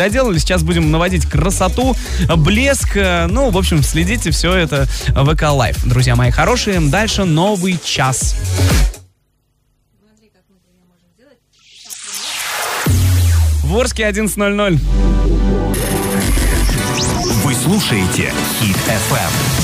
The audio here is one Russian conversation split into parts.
доделали. Сейчас будем наводить красоту, блеск. Ну, в общем, следите все это в VK Live. Друзья мои хорошие, дальше новый час. В Орске 11.00. Вы слушаете Хит FM.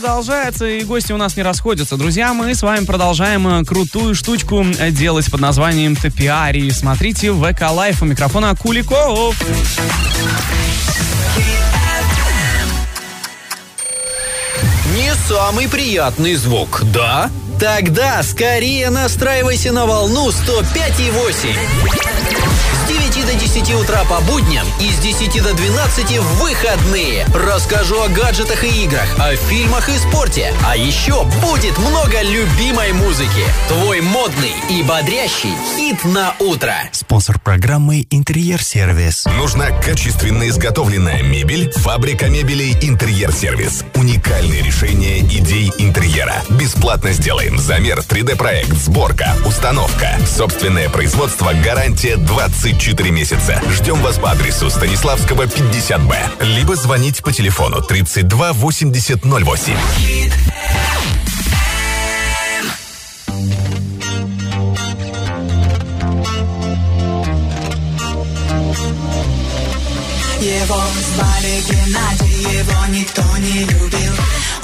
Продолжается, и гости у нас не расходятся. Друзья, мы с вами продолжаем э, крутую штучку э, делать под названием Топиари. Смотрите в VK Live. У микрофона Куликов. Не самый приятный звук, да? Тогда скорее настраивайся на волну 105,8. 9 до 10 утра по будням и с 10 до 12 в выходные. Расскажу о гаджетах и играх, о фильмах и спорте. А еще будет много любимой музыки. Твой модный и бодрящий хит на утро. Спонсор программы «Интерьер-сервис». Нужна качественно изготовленная мебель? Фабрика мебелей «Интерьер-сервис». Уникальные решения идей интерьера. Бесплатно сделаем замер, 3D-проект, сборка, установка. Собственное производство, гарантия 24 месяца. Ждем вас по адресу Станиславского, 50Б. Либо звонить по телефону 32 80 08. Его звали Геннадий, его никто не любил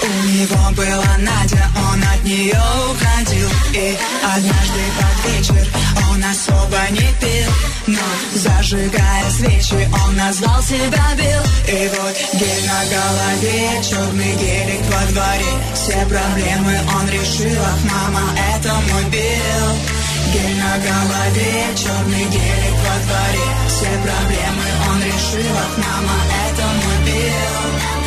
У него была Надя, он от нее уходил. И однажды под вечер он особо не пил Но зажигая свечи, он назвал себя Билл. И вот гель на голове, черный гелик во дворе. Все проблемы он решил, ах, мама, это мой Билл. Гель на голове, черный гелик во дворе. Все проблемы он решил, ах, мама, это мой Билл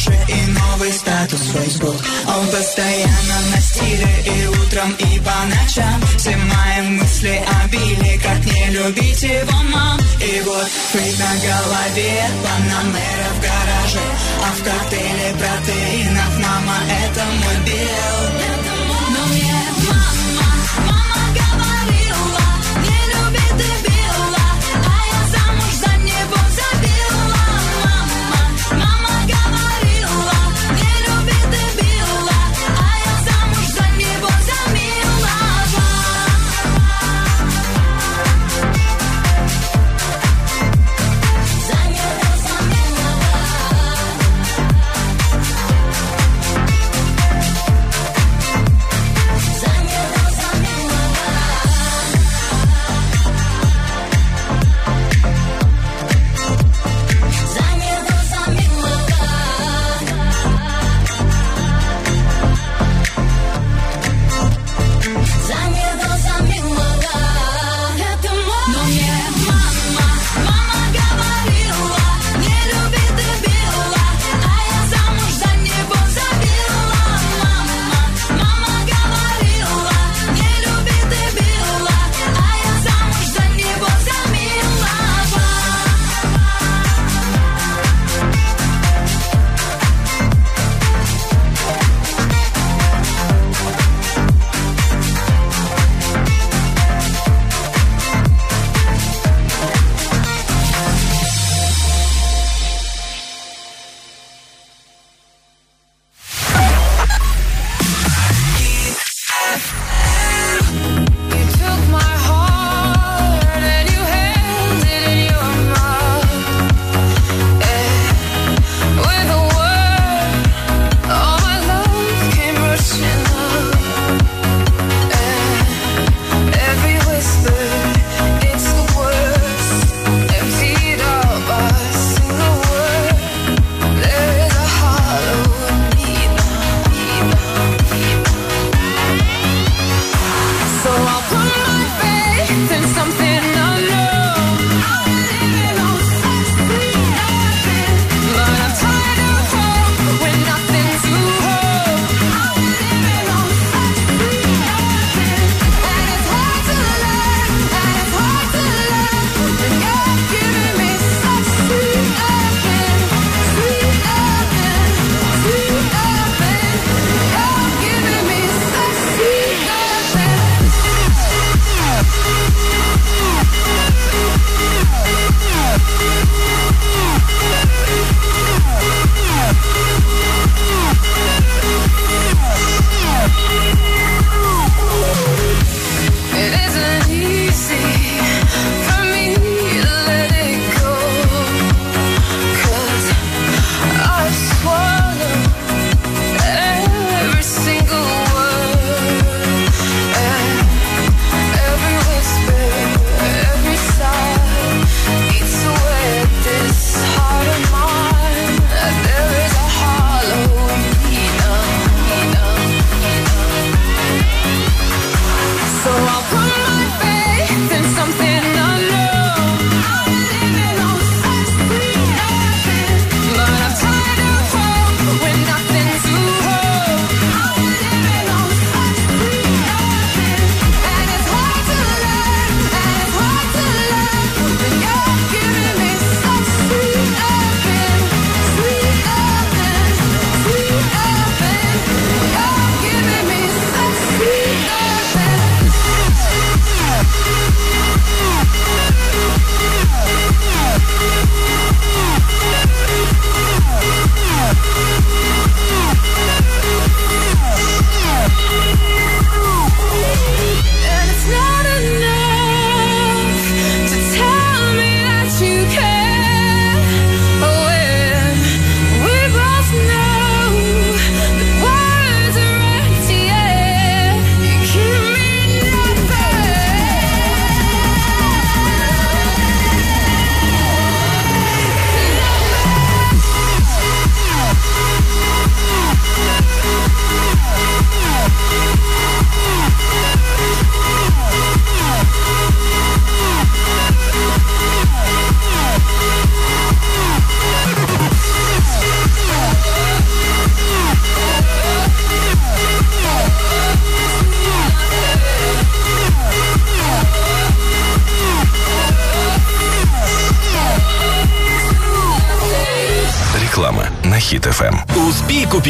Порше и новый статус Facebook. Он постоянно на стиле и утром, и по ночам. Все мои мысли обили, как не любить его, мам. И вот фейк на голове, панамера в гараже. А в коктейле протеинов, мама, это мой Билл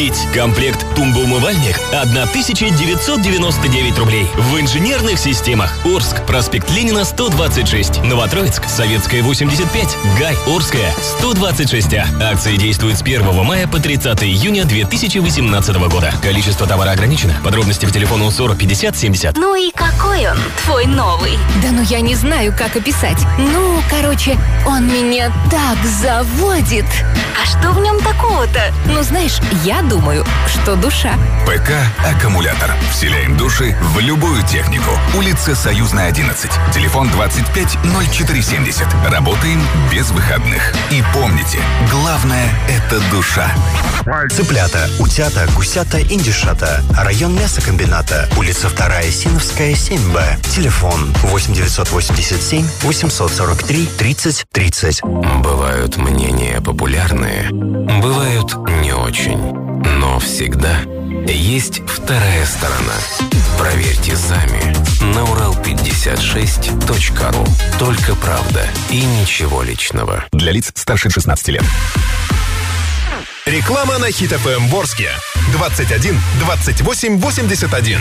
купить комплект тумбоумывальник 1999 рублей в инженерных системах. Орск, проспект Ленина 126, Новотроицк, Советская 85, Гай, Орская 126А. Акции действуют с 1 мая по 30 июня 2018 года. Количество товара ограничено. Подробности по телефону 40 50 70. Ну и какой он, твой новый? Да ну я не знаю, как описать. Ну, короче, он меня так заводит. А что в нем такого-то? Ну, знаешь, я думаю, что душа. ПК «Аккумулятор». Вселяем души в любую технику. Улица Союзная, 11. Телефон 25 0470. Работаем без выходных. И помните, главное – это душа. Цыплята, утята, гусята, индюшата. Район мясокомбината. Улица 2 Синовская, 7Б. Телефон 8987 843 30 30. Бывают мнения популярные, бывают не очень. Но всегда есть вторая сторона. Проверьте сами на урал56.ру. Только правда и ничего личного. Для лиц старше 16 лет. Реклама на Хит ФМ Ворске. 21 28 81.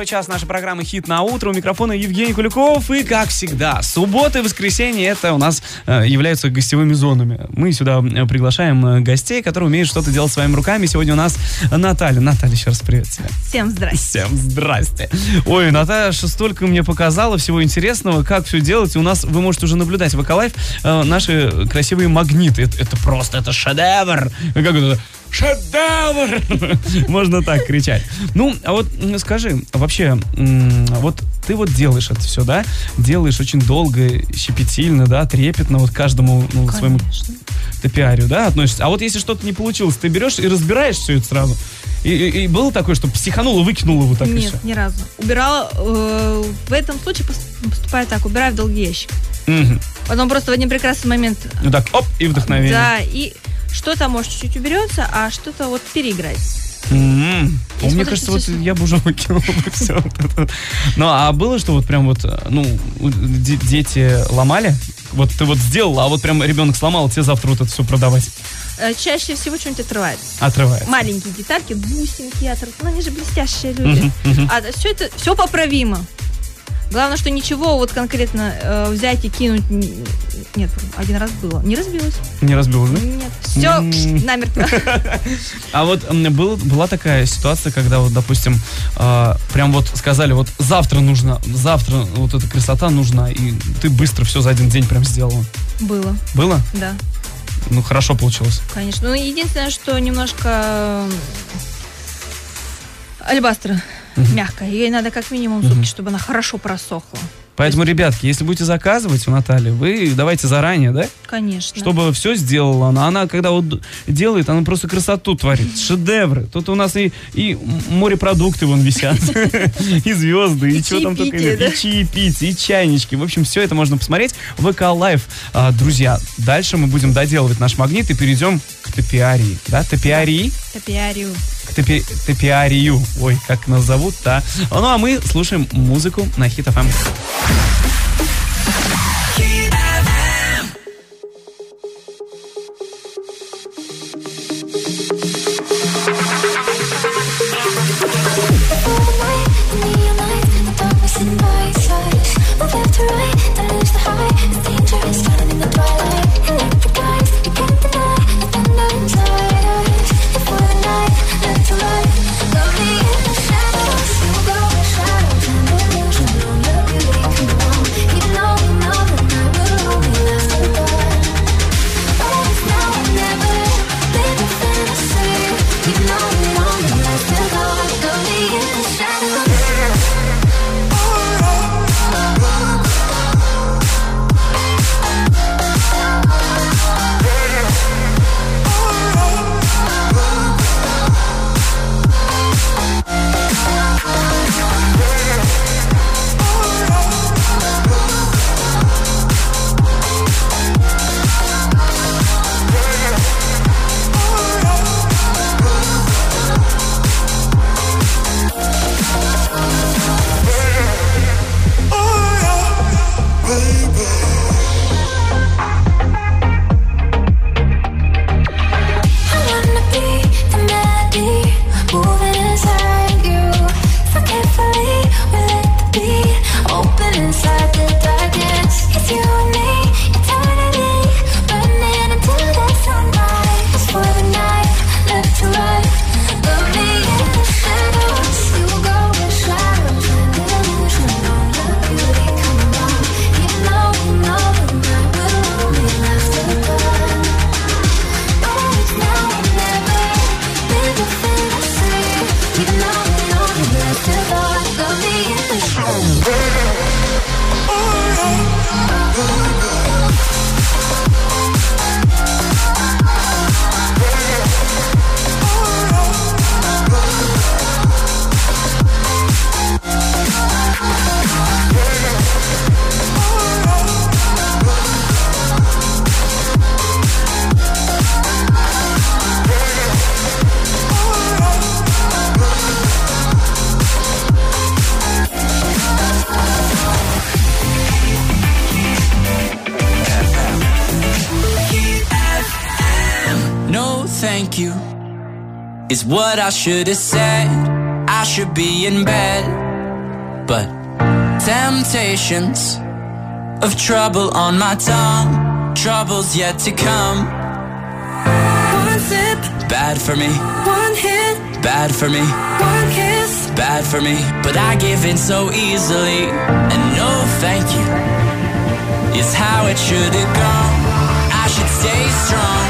второй час нашей программы «Хит на утро». У микрофона Евгений Куликов. И, как всегда, суббота и воскресенье это у нас э, являются гостевыми зонами. Мы сюда э, приглашаем э, гостей, которые умеют что-то делать своими руками. Сегодня у нас Наталья. Наталья, еще раз привет тебе. Всем здрасте. Всем здрасте. Ой, Наташа столько мне показала всего интересного, как все делать. И у нас, вы можете уже наблюдать в Эколайф, наши красивые магниты. Это, это просто, это шедевр. Как это? Шедевр! Можно так кричать. Ну, а вот скажи, вообще, вот ты вот делаешь это все, да? Делаешь очень долго, щепетильно, да, трепетно, вот каждому ну, своему топиарию, да, относишься. А вот если что-то не получилось, ты берешь и разбираешь все это сразу. И, и- и было такое, что психанула, выкинула вот так и Нет, все. ни разу. Убирала, э, в этом случае пос- поступаю так, убираю в долгий ящик. Мгм. Потом просто в один прекрасный момент, Ну так, оп, и вдохновение. да, и что-то, может, чуть-чуть уберется, а что-то вот переиграть. И Мне кажется, вот я бы уже выкинул бы все. Ну, а было, что вот прям вот, ну, дети ломали? Вот ты вот сделала, а вот прям ребенок сломал, тебе завтра вот это все продавать. Э, Чаще всего что-нибудь отрывается. Отрывает. Маленькие детальки, бусинки отрываются. Ну, они же блестящие люди. Мгм. А все это, все поправимо. Главное, что ничего вот конкретно э, взять и кинуть... Нет, один раз было. Не разбилось. Не разбилось, да? Нет. Все М. намертво. А вот был, была такая ситуация, когда вот, допустим, э, прям вот сказали, вот завтра нужно, завтра вот эта красота нужна, и ты быстро все за один день прям сделала. Было, Было? да. Ну, хорошо получилось. Конечно. Ну, единственное, что немножко альбастра мягкая. Ей надо как минимум сутки, чтобы она хорошо просохла. Поэтому, ребятки, если будете заказывать у Натальи, вы давайте заранее, да? Конечно. Чтобы все сделала она. Она, когда вот делает, она просто красоту творит. Шедевры. Тут у нас и, и морепродукты вон висят. И звезды, и что там только нет. И чаепитие, и чайнички. В общем, все это можно посмотреть. ВК Лайв. А, Друзья, дальше мы будем доделывать наш магнит и перейдем к топиарии. Да, топиарии? Топиарию. К топи- топиарию. Ой, как нас зовут, да. Ну, а мы слушаем музыку на Хит I should have said. I should be in bed. But temptations of trouble on my tongue. Trouble's yet to come. One sip, Bad for me, one hit, bad for me, one kiss. bad for me. But I give in so easily. And no, thank you. Is how it should have gone. I should stay strong.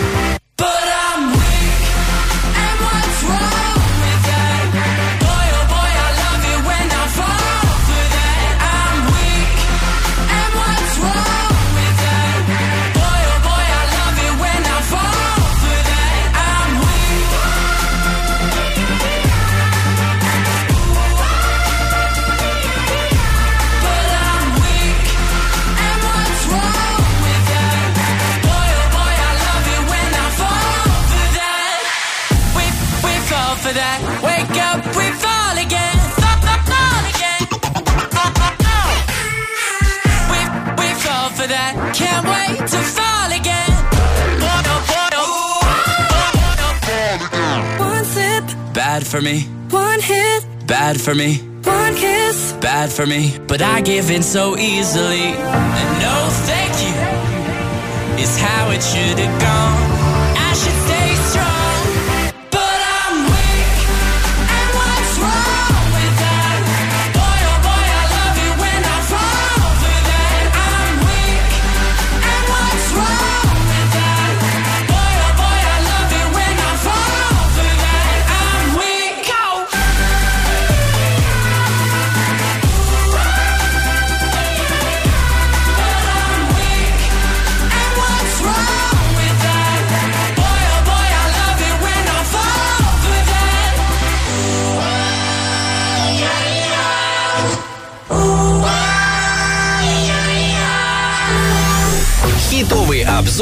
To fall again. Boy, boy. One sip, Bad for me, one hit, bad for me, one kiss. bad for me. But I give in so easily. And no thank you is how it should have gone.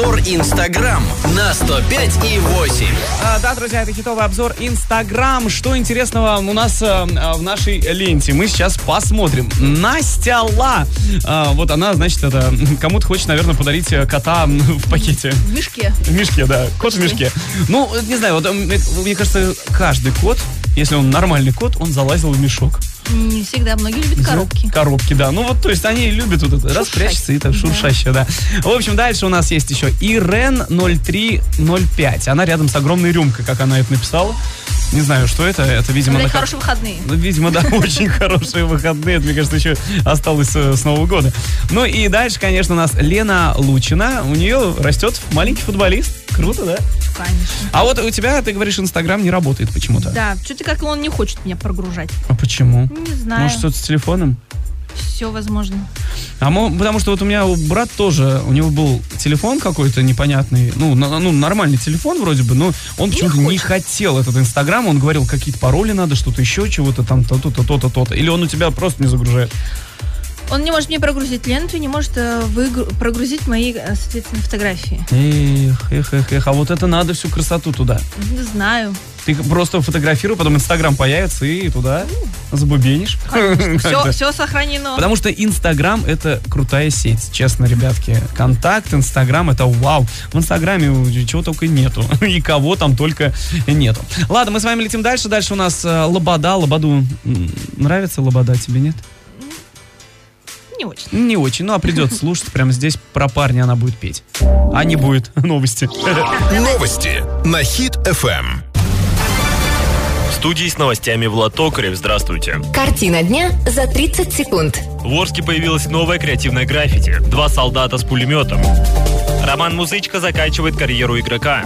Обзор Инстаграм на 105 и 8. А, да, друзья, это хитовый обзор Инстаграм. Что интересного у нас э, в нашей ленте? Мы сейчас посмотрим. Настя Ла. А, вот она, значит, это кому-то хочет, наверное, подарить э, кота в пакете. В мешке. В мешке, да. Кот в мешке. Ну, не знаю, вот мне кажется, каждый кот, если он нормальный кот, он залазил в мешок. Не всегда. Многие любят коробки. Коробки, да. Ну вот, то есть они любят вот это, распрячься и так шуршащее, да. В общем, дальше у нас есть еще Ирен 0305. Она рядом с огромной рюмкой, как она это написала. Не знаю, что это. Это, видимо, Блядь, на хорошие выходные. ну, видимо, да, очень хорошие выходные. Это, мне кажется, еще осталось э, с Нового года. Ну и дальше, конечно, у нас Лена Лучина. У нее растет маленький футболист. Круто, да? Конечно. А вот у тебя, ты говоришь, Инстаграм не работает почему-то. Да, что-то как он не хочет меня прогружать. А почему? Не знаю. Может, что-то с телефоном? Все возможно. А мо- потому что вот у меня у брат тоже, у него был телефон какой-то непонятный, ну, на- ну, нормальный телефон вроде бы, но он почему-то не хотел этот Инстаграм, он говорил, какие-то пароли надо, что-то еще, чего-то там, то-то, то-то, то-то. Или он у тебя просто не загружает. Он не может мне прогрузить ленту, не может э, выгру- прогрузить мои, э, соответственно, фотографии. Эх, эх, эх, эх, а вот это надо всю красоту туда. Не знаю. Ты просто фотографируй, потом Инстаграм появится и туда забубенишь. Все, все сохранено. Потому что Инстаграм это крутая сеть, честно, ребятки. Контакт, Инстаграм это вау. В Инстаграме чего только нету. И кого там только нету. Ладно, мы с вами летим дальше. Дальше у нас э, Лобода. Лободу нравится Лобода тебе, нет? Не очень. Не очень. Ну, а придется слушать. Прямо здесь про парня она будет петь. А не будет. Новости. Новости на Хит Эм. Студии с новостями Влад Токарев. Здравствуйте. Картина дня за 30 секунд. В Орске появилась новая креативная граффити. Два солдата с пулеметом. Роман Музычка заканчивает карьеру игрока.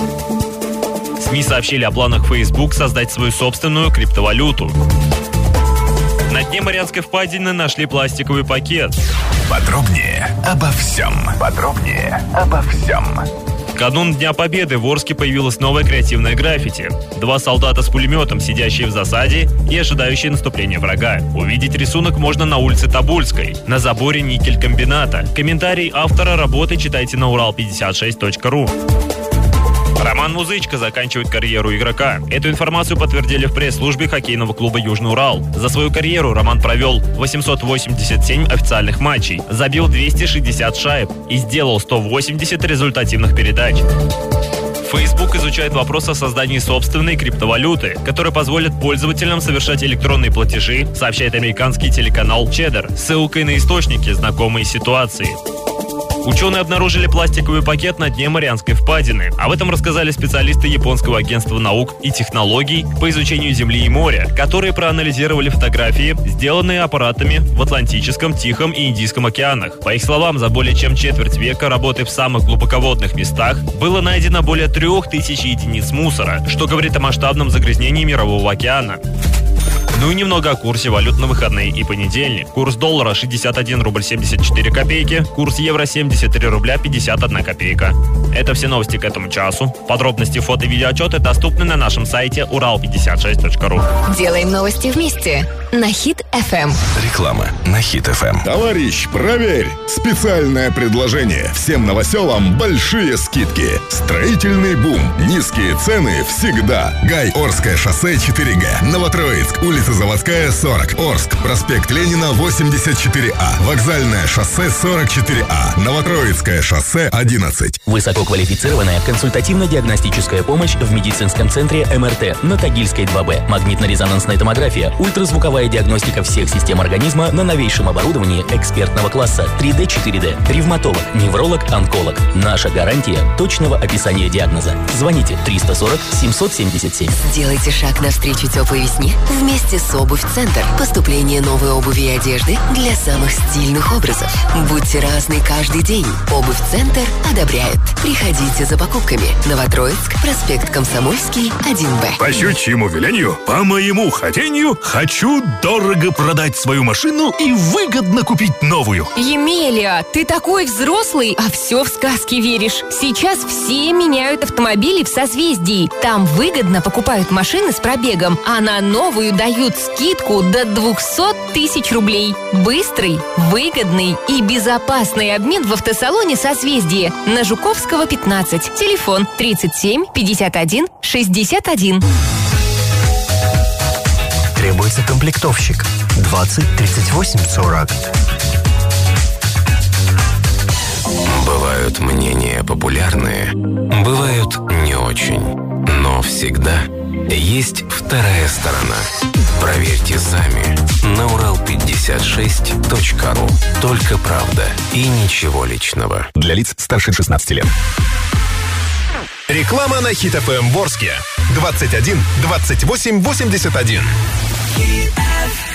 СМИ сообщили о планах Facebook создать свою собственную криптовалюту. На дне Марианской впадины нашли пластиковый пакет. Подробнее обо всем. Подробнее обо всем. Канун Дня Победы в Орске появилась новая креативная граффити. Два солдата с пулеметом, сидящие в засаде и ожидающие наступления врага. Увидеть рисунок можно на улице Тобольской, на заборе никель-комбината. Комментарий автора работы читайте на урал56.ру. Роман Музычка заканчивает карьеру игрока. Эту информацию подтвердили в пресс-службе хоккейного клуба «Южный Урал». За свою карьеру Роман провел 887 официальных матчей, забил 260 шайб и сделал 180 результативных передач. Facebook изучает вопрос о создании собственной криптовалюты, которая позволит пользователям совершать электронные платежи, сообщает американский телеканал Cheddar, ссылкой на источники, знакомые ситуации. Ученые обнаружили пластиковый пакет на дне Марианской впадины. Об этом рассказали специалисты Японского агентства наук и технологий по изучению Земли и моря, которые проанализировали фотографии, сделанные аппаратами в Атлантическом, Тихом и Индийском океанах. По их словам, за более чем четверть века работы в самых глубоководных местах было найдено более трех тысяч единиц мусора, что говорит о масштабном загрязнении Мирового океана. Ну и немного о курсе валют на выходные и понедельник. Курс доллара 61 рубль 74 копейки, курс евро 73 рубля 51 копейка. Это все новости к этому часу. Подробности фото и видеоотчеты доступны на нашем сайте урал56.ру. Делаем новости вместе на Хит FM. Реклама на Хит ФМ. Товарищ, проверь! Специальное предложение. Всем новоселам большие скидки. Строительный бум. Низкие цены всегда. Гай Орское шоссе 4Г. Новотроицк. Улица Заводская 40. Орск. Проспект Ленина 84А. Вокзальное шоссе 44А. Новотроицкое шоссе 11. Высококвалифицированная консультативно-диагностическая помощь в медицинском центре МРТ на Тагильской 2Б. Магнитно-резонансная томография, ультразвуковая диагностика всех систем организма на новейшем оборудовании экспертного класса 3D, 4D. Ревматолог, невролог, онколог. Наша гарантия точного описания диагноза. Звоните 340 777. Сделайте шаг навстречу теплой весне вместе с Обувь Центр. Поступление новой обуви и одежды для самых стильных образов. Будьте разны каждый день. Обувь Центр одобряет. Приходите за покупками. Новотроицк, проспект Комсомольский, 1Б. По щучьему велению, по моему хотению, хочу дорого продать свою машину и выгодно купить новую. Емеля, ты такой взрослый, а все в сказки веришь. Сейчас все меняют автомобили в созвездии. Там выгодно покупают машины с пробегом, а на новую дают скидку до 200 тысяч рублей. Быстрый, выгодный и безопасный обмен в автосалоне созвездие на Жуковского 15. Телефон 37 51 61. Требуется комплектовщик 20 38 40. Бывают мнения популярные, бывают не очень. Но всегда есть вторая сторона. Проверьте сами на урал56.ру. Только правда и ничего личного. Для лиц старше 16 лет. Реклама на Хит ФМ Ворске. 21 28 81. Все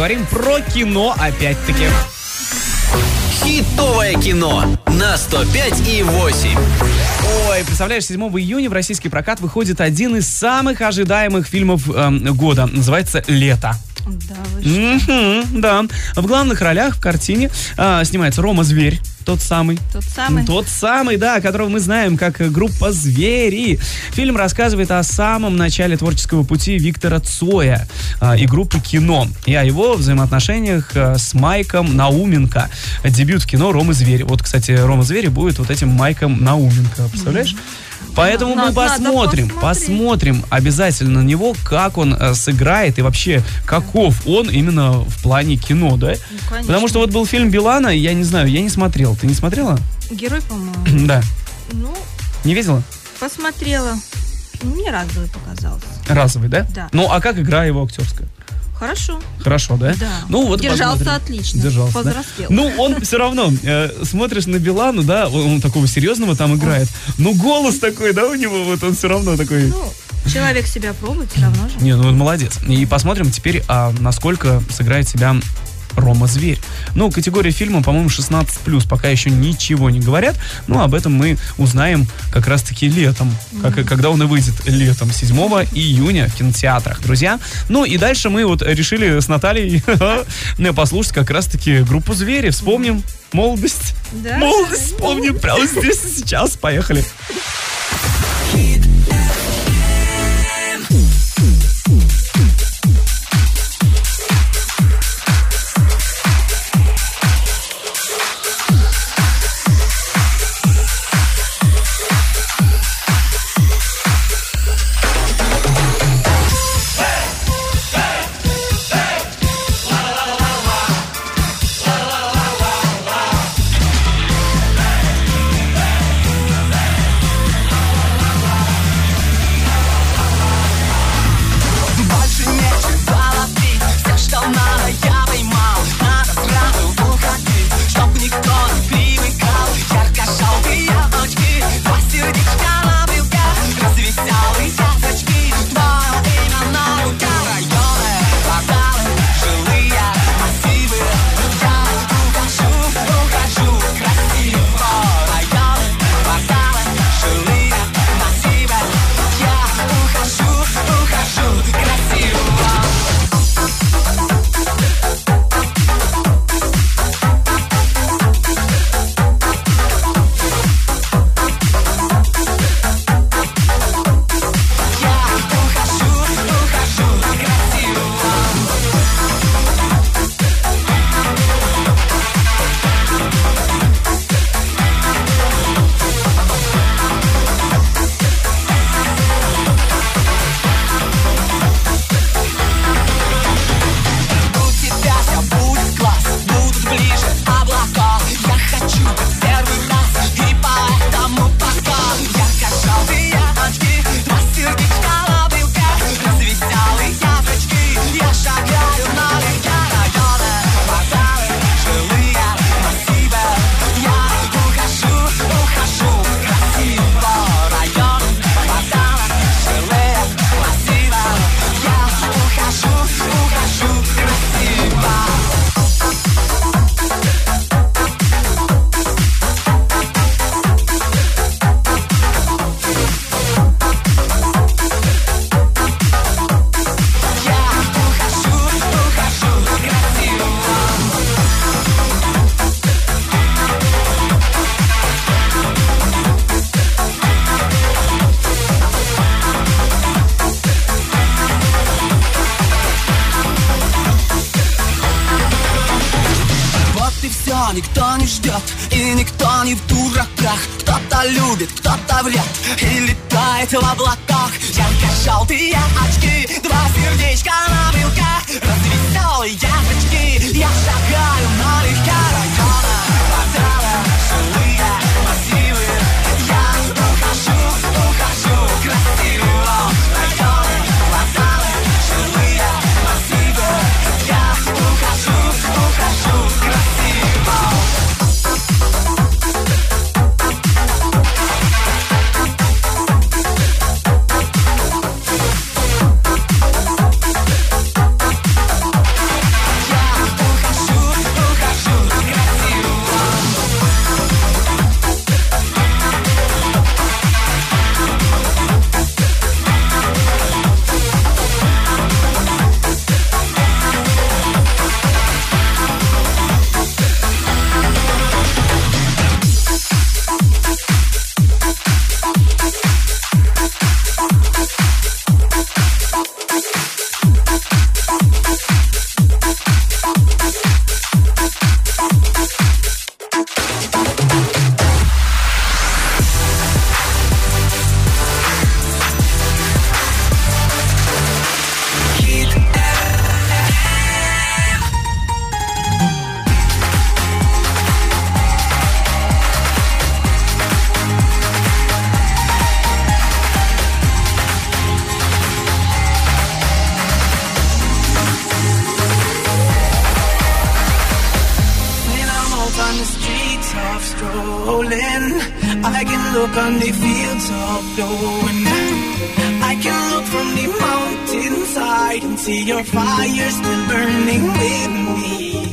поговорим про кино опять-таки. Хитовое кино на 105 и 8. Ой, представляешь, 7 июня в российский прокат выходит один из самых ожидаемых фильмов эм, года. Называется «Лето». Мгм, да. В главных ролях в картине а, снимается Рома Зверь, тот самый. Тот самый. Тот самый, да, которого мы знаем как э, группа «Звери». Фильм рассказывает о самом начале творческого пути Виктора Цоя а, и группы «Кино», и о его взаимоотношениях а, с Майком Науменко. Дебют в кино «Рома Зверь». Вот, кстати, Рома Зверь будет вот этим Майком Науменко, представляешь? Поэтому мы Надо- надо посмотрим, посмотрим обязательно на него, как он э, сыграет и вообще каков он именно в плане кино, да? Ну, конечно. Потому что вот был фильм Билана, я не знаю, я не смотрел. Ты не смотрела? Герой, по-моему. да. Ну, Не видела? посмотрела. Мне разовый показался. Разовый, да? Да. Ну, а как игра его актерская? Хорошо. Хорошо, да? Да. Ну, вот Держался посмотрим. отлично. Держался, да? Повзрослел. Ну, он все равно, э, смотришь на Билану, да, он, он такого серьезного там играет. Ну, голос такой, да, у него, вот он все равно такой... Ну, человек себя пробует, все равно же. Не, ну он молодец. И посмотрим теперь, а, насколько сыграет себя Рома Зверь. Ну, категория фильма, по-моему, 16+, пока еще ничего не говорят, но об этом мы узнаем как раз-таки летом, как, и- когда он и выйдет летом, 7 июня в кинотеатрах, друзья. Ну, и дальше мы вот решили с Натальей послушать как раз-таки группу Звери, вспомним молодость. Да? Молодость вспомним прямо здесь и сейчас, поехали. Hey! И никто не в дураках. Кто-то любит, кто-то врет. И летает в облаках. Ярко-желтые очки. Два сердечка на вилках. Развеселые язычки Я шагаю on the streets of strolling, I can look on the fields of blowing. I can look from the mountainside and see your fire still burning with me.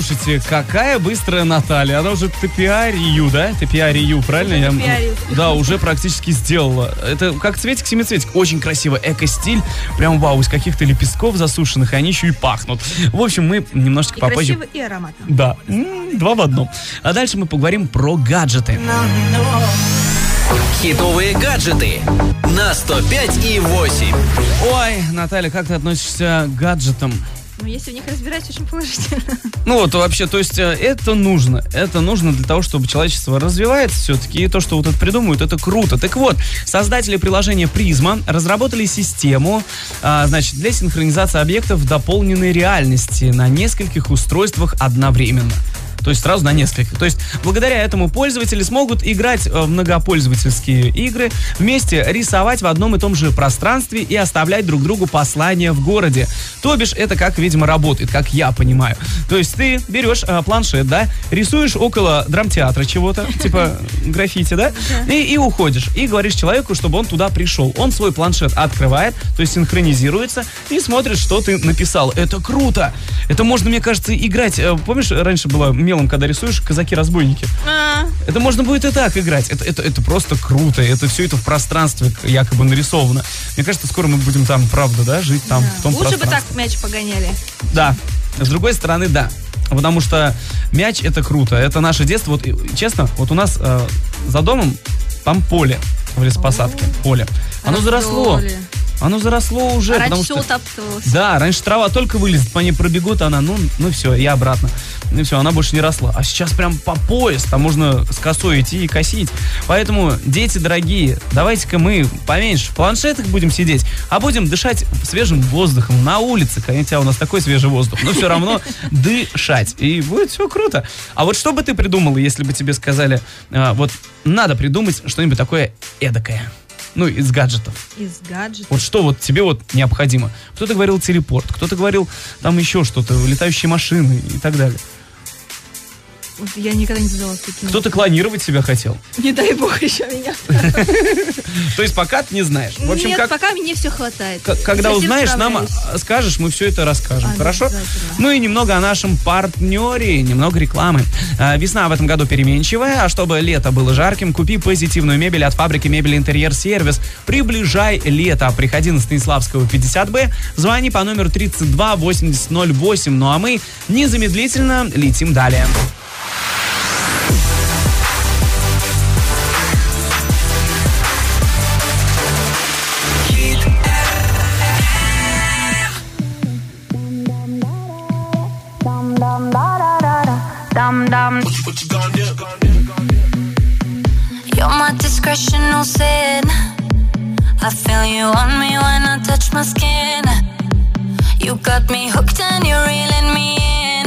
Слушайте, какая быстрая Наталья. Она уже TPRU, да? TPRU, правильно? Я- TPRU. Да, уже практически сделала. Это как цветик, семицветик. Очень красиво. Эко-стиль. Прям вау, из каких-то лепестков засушенных, и они еще и пахнут. В общем, мы немножечко И попозже... красиво, и ароматно. Да, два в одном. А дальше мы поговорим про гаджеты. Хитовые гаджеты на 105 и 8. Ой, Наталья, как ты относишься к гаджетам? Ну, если в них разбирать, очень положительно. Ну вот вообще, то есть э, это нужно. Это нужно для того, чтобы человечество развивается все-таки. И то, что вот это придумывают, это круто. Так вот, создатели приложения Призма разработали систему, а, значит, для синхронизации объектов дополненной реальности на нескольких устройствах одновременно. То есть сразу на несколько. То есть благодаря этому пользователи смогут играть э, в многопользовательские игры, вместе рисовать в одном и том же пространстве и оставлять друг другу послания в городе. То бишь это как, видимо, работает, как я понимаю. То есть ты берешь э, планшет, да, рисуешь около драмтеатра чего-то, типа граффити, да, и, и уходишь. И говоришь человеку, чтобы он туда пришел. Он свой планшет открывает, то есть синхронизируется и смотрит, что ты написал. Это круто! Это можно, мне кажется, играть. Э, Помнишь, раньше было мелом, когда рисуешь казаки-разбойники? А, Это можно будет и так играть. Это, это, это просто круто. Это все это в пространстве якобы нарисовано. Мне кажется, скоро мы будем там, правда, да, жить там, в том Лучше бы так мяч погоняли. Да. С другой стороны, да. Потому что мяч это круто. Это наше детство. Вот честно, вот у нас э, за домом там поле в лесопосадке. Поле. Оно заросло. Раздоли. Оно заросло уже. А раньше потому все что... утаптывалось. Да, раньше трава только вылезет, по ней пробегут, она, ну, ну все, и обратно. Ну все, она больше не росла. А сейчас прям по пояс, там можно с косой идти и косить. Поэтому, дети дорогие, давайте-ка мы поменьше в планшетах будем сидеть, а будем дышать свежим воздухом на улице. Хотя у нас такой свежий воздух, но все равно дышать. И будет все круто. А вот что бы ты придумала, если бы тебе сказали, а, вот надо придумать что-нибудь такое эдакое? Ну, из гаджетов. Из гаджетов. Вот что вот тебе вот необходимо? Кто-то говорил телепорт, кто-то говорил там еще что-то, летающие машины и так далее. Вот Я никогда не задавалась таким. Кто-то клонировать себя хотел. Не дай бог еще меня. То есть пока ты не знаешь. В общем, Нет, как, пока мне все хватает. когда Совсем узнаешь, нам скажешь, мы все это расскажем. А, Хорошо? Ну и немного о нашем партнере, немного рекламы. А, Весна в этом году переменчивая, а чтобы лето было жарким, купи позитивную мебель от фабрики мебели Интерьер Сервис. Приближай лето. Приходи на Станиславского 50Б, звони по номеру 32 8008. Ну а мы незамедлительно летим далее. Dum dum. You're my discretional sin. I feel you on me when I touch my skin. You got me hooked and you're reeling me in.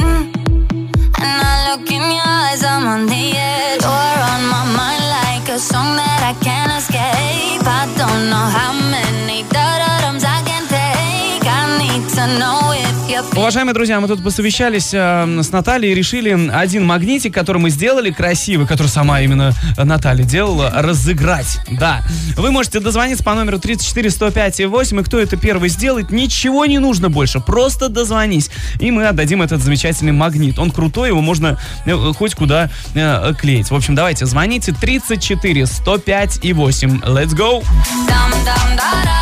And I look in your eyes, I'm on the edge. You're on my mind like a song that I can't escape. I don't know how many da-da-dums I can take. I need to know you're Уважаемые друзья, мы тут посовещались э, с Натальей и решили один магнитик, который мы сделали красивый, который сама именно Наталья делала, разыграть. Да. Вы можете дозвониться по номеру 34 105 и 8, и кто это первый сделает, ничего не нужно больше, просто дозвонись, и мы отдадим этот замечательный магнит. Он крутой, его можно э, хоть куда э, клеить. В общем, давайте, звоните 34 105 и 8. Let's go! Dum dum da da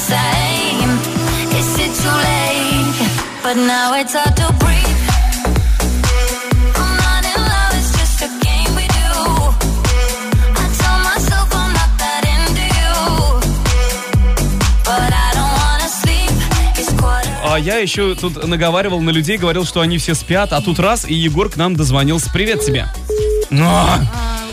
same. Is it too late? But now it's hard to breathe. I'm not in love, it's just a game we do. I tell myself I'm not that into you. But I don't wanna sleep. It's quarter А я еще тут наговаривал на людей, говорил, что они все спят, а тут раз, и Егор к нам дозвонился. Привет тебе. Ну,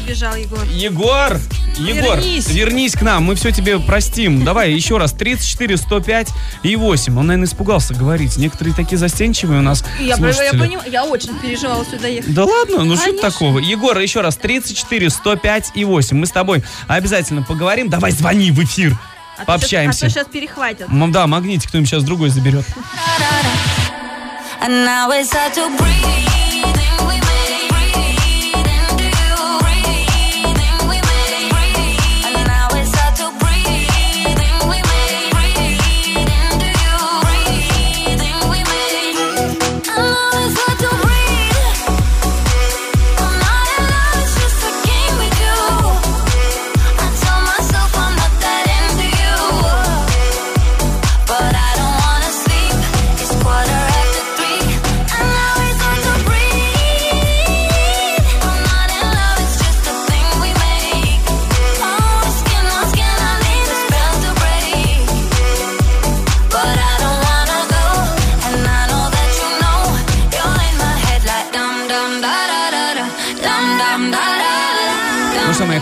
убежал, Егор. Егор, Егор, Вернись. вернись к нам, мы все тебе простим. Давай еще раз, 34, 105 и 8. Он, наверное, испугался говорить. Некоторые такие застенчивые у нас Я, я, понимаю, я очень переживала сюда ехать. Да ладно, ну что такого? Егор, еще раз, 34, 105 и 8. Мы с тобой обязательно поговорим. Давай звони в эфир. А то Пообщаемся. сейчас перехватят. М, Да, магнитик кто-нибудь сейчас другой заберет. And now it's hard to breathe.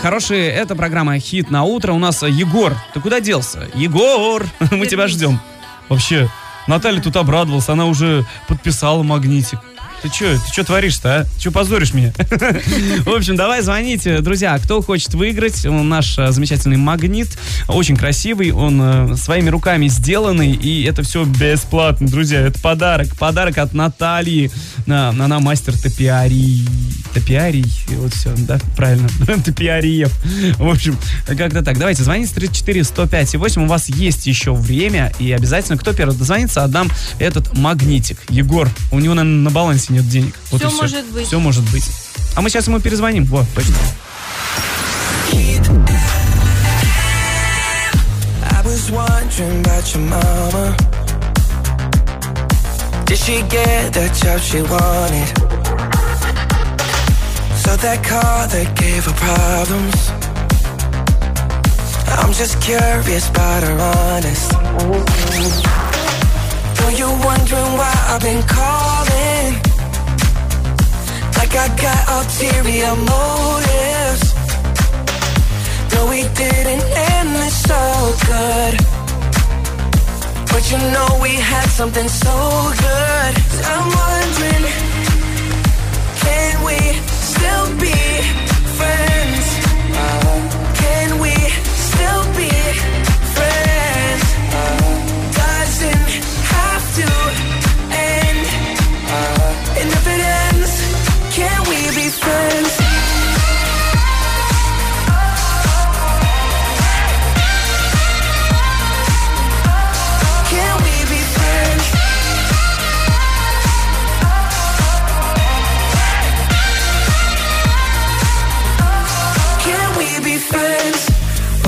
Хорошие, это программа «Хит на утро». У нас Егор. Ты куда делся? Егор, мы тебя ждем. Вообще, Наталья тут обрадовалась, она уже подписала магнитик. Ты что, ты что творишь-то, а? Че позоришь меня? В общем, давай звоните. Друзья, кто хочет выиграть, он наш э, замечательный магнит, очень красивый, он э, своими руками сделанный, и это все бесплатно, друзья. Это подарок, подарок от Натальи. На- Она мастер топиарий. Топиарий, вот все, да, правильно. Топиариев. В общем, как-то так. Давайте, звоните 34 105 и 8. У вас есть еще время, и обязательно, кто первый дозвонится, отдам этот магнитик. Егор, у него, наверное, на балансе нет денег. Вот Всё и всё. может быть. Все может быть. А мы сейчас ему перезвоним. Вот, точно. Was wondering about your mama. Did she get the job she wanted? So that car that gave her problems. I'm just curious about her honest. Know you're wondering why I've been calling. Like I got ulterior motives. No, we didn't end this so good. But you know we had something so good. I'm wondering, can we still be friends? Can we still be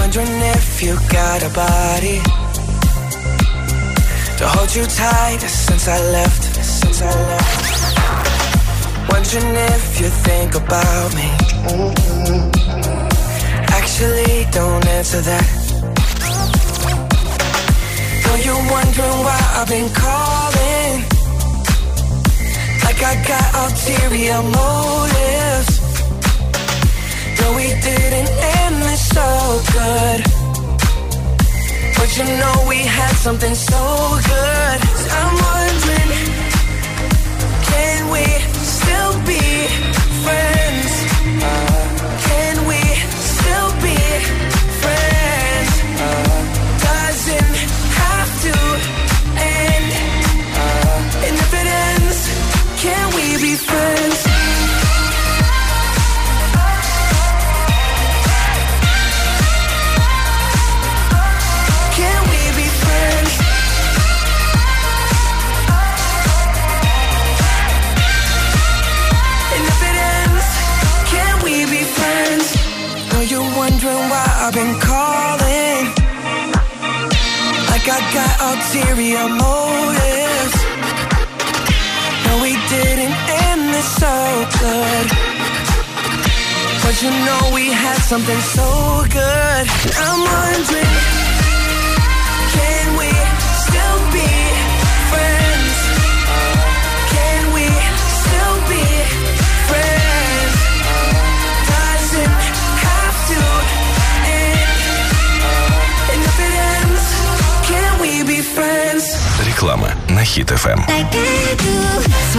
Wondering if you got a body to hold you tight since I left. Since I left. Wondering if you think about me. Actually, don't answer that. Know you're wondering why I've been calling. Like I got ulterior motives. No, we didn't end this so good. But you know we had something so good. I'm wondering, can we still be friends? Can we still be friends? Doesn't have to end. And if it ends, can we be friends? I've been calling. Like I got ulterior motives. No, we didn't end this so good. But you know we had something so good. I'm wondering, Реклама на Хит-ФМ.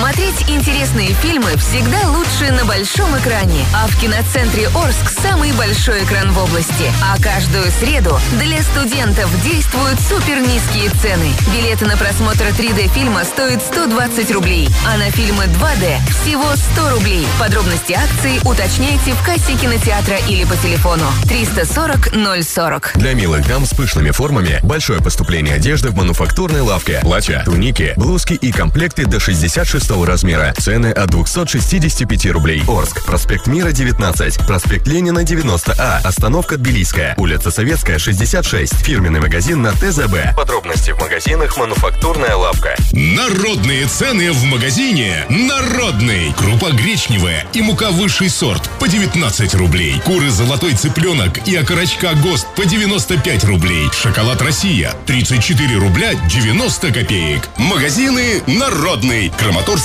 Смотреть интересные фильмы всегда лучше на большом экране. А в киноцентре Орск самый большой экран в области. А каждую среду для студентов действуют супер низкие цены. Билеты на просмотр 3D фильма стоят 120 рублей, а на фильмы 2D всего 100 рублей. Подробности акции уточняйте в кассе кинотеатра или по телефону 340 040. Для милых дам с пышными формами большое поступление одежды в мануфактурной лавке. Платья, туники, блузки и комплекты до 66 размера. Цены от 265 рублей. Орск. Проспект Мира, 19. Проспект Ленина, 90А. Остановка Тбилисская. Улица Советская, 66. Фирменный магазин на ТЗБ. Подробности в магазинах «Мануфактурная лавка». Народные цены в магазине «Народный». Крупа гречневая и мука высший сорт по 19 рублей. Куры «Золотой цыпленок» и окорочка «ГОСТ» по 95 рублей. Шоколад «Россия» 34 рубля 90 копеек. Магазины «Народный».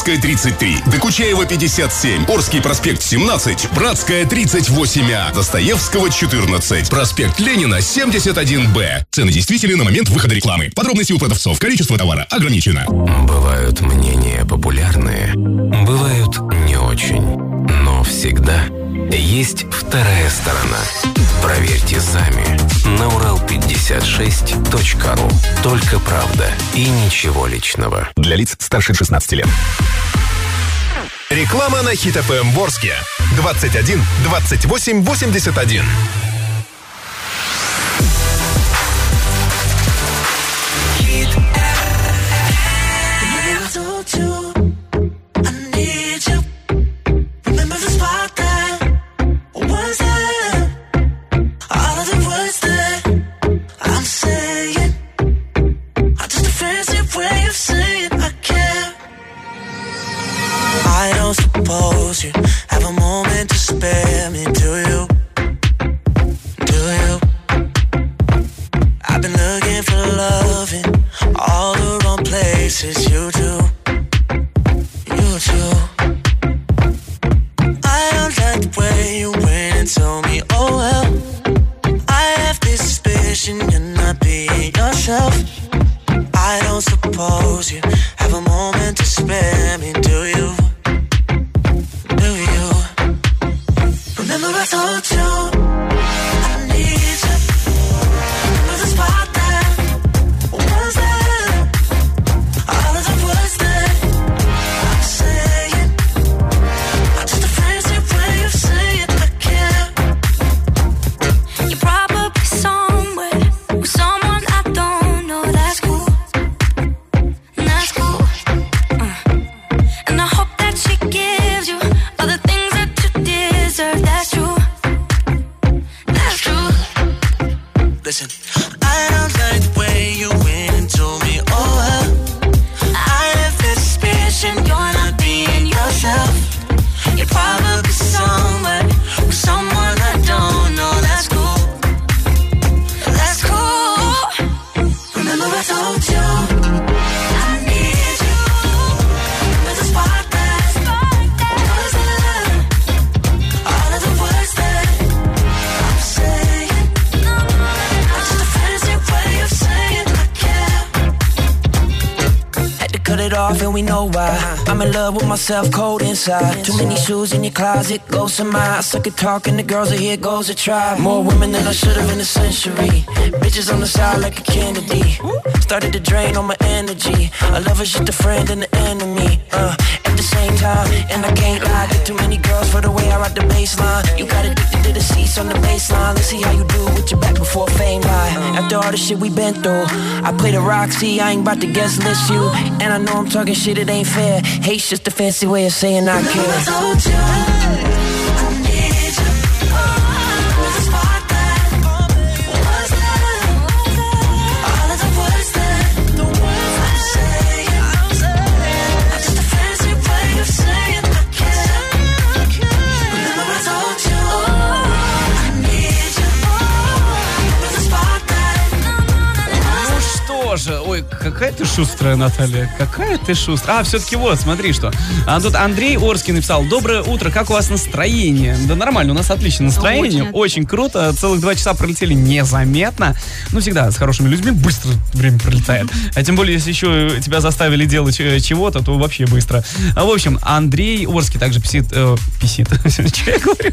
Краматорская 33, Докучаева 57, Орский проспект 17, Братская 38А, Достоевского 14, проспект Ленина 71Б. Цены действительны на момент выхода рекламы. Подробности у продавцов. Количество товара ограничено. Бывают мнения популярные, бывают не очень. Но всегда есть вторая сторона. Проверьте сами на Урал56.ру. Только правда и ничего личного. Для лиц старше 16 лет. Реклама на Хит ФМ в Орске. 21 28 81. Know why. I'm in love with myself, cold inside. Too many shoes in your closet, ghosts go some I suck at talking, the girls are here, goes a try. More women than I should have in a century. Bitches on the side like a Kennedy. Started to drain all my energy. I love is just a friend and an enemy. Uh, at the same time, and I can't lie. Get too many girls for the way I rock the baseline. You got addicted to the seats on the baseline. Let's see how you do with your back before fame lie. After all the shit we been through, I play the Roxy, I ain't about to guest list you. And I know I'm talking shit, it ain't fair. Hate's just a fancy way of saying I care. Какая ты шустрая, Наталья. Какая ты шустрая. А, все-таки вот, смотри что. А тут Андрей Орский написал. Доброе утро, как у вас настроение? Да нормально, у нас отличное настроение. Очень Очень, круто. Целых два часа пролетели незаметно. Ну, всегда с хорошими людьми быстро время пролетает. А тем более, если еще тебя заставили делать э, чего-то, то вообще быстро. А, в общем, Андрей Орский также писит... э, писит. Что я говорю?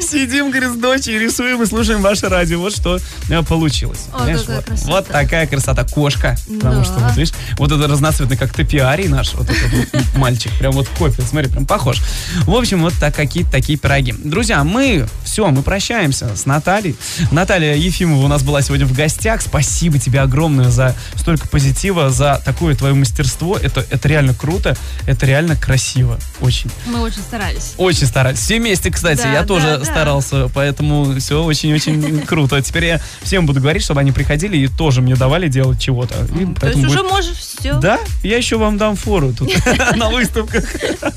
Сидим, говорит, с дочей, рисуем и слушаем ваше радио. Вот что э, получилось. О, какая вот, вот такая красота. Кошка. Потому Да. что, вот видишь, вот это разноцветный, как топиарий наш, вот этот вот мальчик. Прям вот копия, смотри, прям похож. В общем, вот так, какие-то такие пироги. Друзья, мы, все, мы прощаемся с Натальей. Наталья Ефимова у нас была сегодня в гостях. Спасибо тебе огромное за столько позитива, за такое твое мастерство. Это, это реально круто, это реально красиво. Очень. Мы очень старались. Очень старались. Все вместе, кстати, Да, я да, тоже да. старался, поэтому все очень-очень круто. Теперь я всем буду говорить, чтобы они приходили и тоже мне давали делать чего-то. И То есть поэтому уже будет- можешь все. Да, я еще вам дам фору тут на выставках.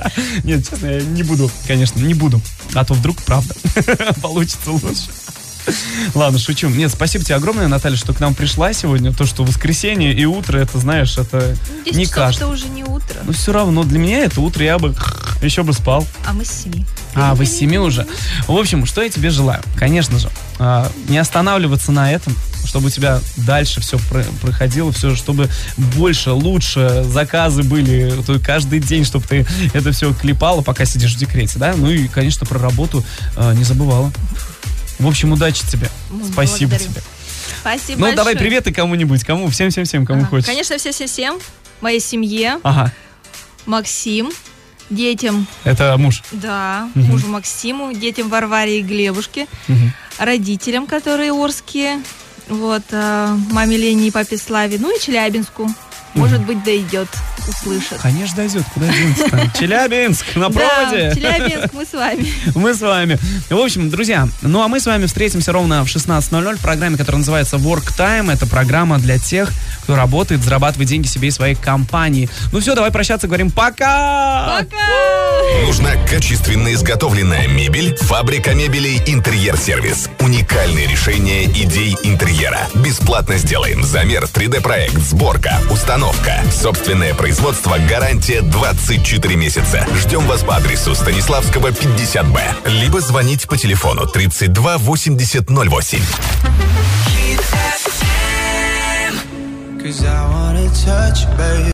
Нет, честно, я не буду, конечно, не буду. А то вдруг правда получится лучше. Ладно, шучу. Нет, спасибо тебе огромное, Наталья, что к нам пришла сегодня. То, что воскресенье и утро, это, знаешь, это 10 не это уже не утро. Но все равно, для меня это утро, я бы еще бы спал. А мы с 7. А, вы с семи уже. В общем, что я тебе желаю? Конечно же, а, не останавливаться на этом, чтобы у тебя дальше все проходило, все, чтобы больше, лучше заказы были, то каждый день, чтобы ты это все клепала, пока сидишь в декрете, да? Ну и, конечно, про работу а, не забывала. В общем, удачи тебе. Спасибо благодарю. тебе. Спасибо Ну, давай большое. приветы кому-нибудь, кому, всем-всем-всем, кому Ага. хочешь. Конечно, все-все-всем. Моей семье, Ага, Максим, детям, это муж. да, Мгм. мужу Максиму, детям Варваре и Глебушке, Мгм. родителям, которые орские, вот, а, маме Лене и папе Славе, ну и Челябинску. Может быть, дойдет, услышит. Конечно, дойдет, куда денется Челябинск, на проводе. Да, Челябинск, мы с вами. Мы с вами. В общем, друзья, ну а мы с вами встретимся ровно в 16.00 в программе, которая называется Work Time. Это программа для тех, кто работает, зарабатывает деньги себе и своей компании. Ну все, давай прощаться, говорим пока! Нужна качественно изготовленная мебель, фабрика мебелей «Интерьер-сервис». Уникальные решения идей интерьера. Бесплатно сделаем замер, 3D-проект, сборка, установка. Собственное производство, гарантия 24 месяца. Ждем вас по адресу Станиславского, 50Б. Либо звонить по телефону 32 80 08. Cause I wanna touch, baby.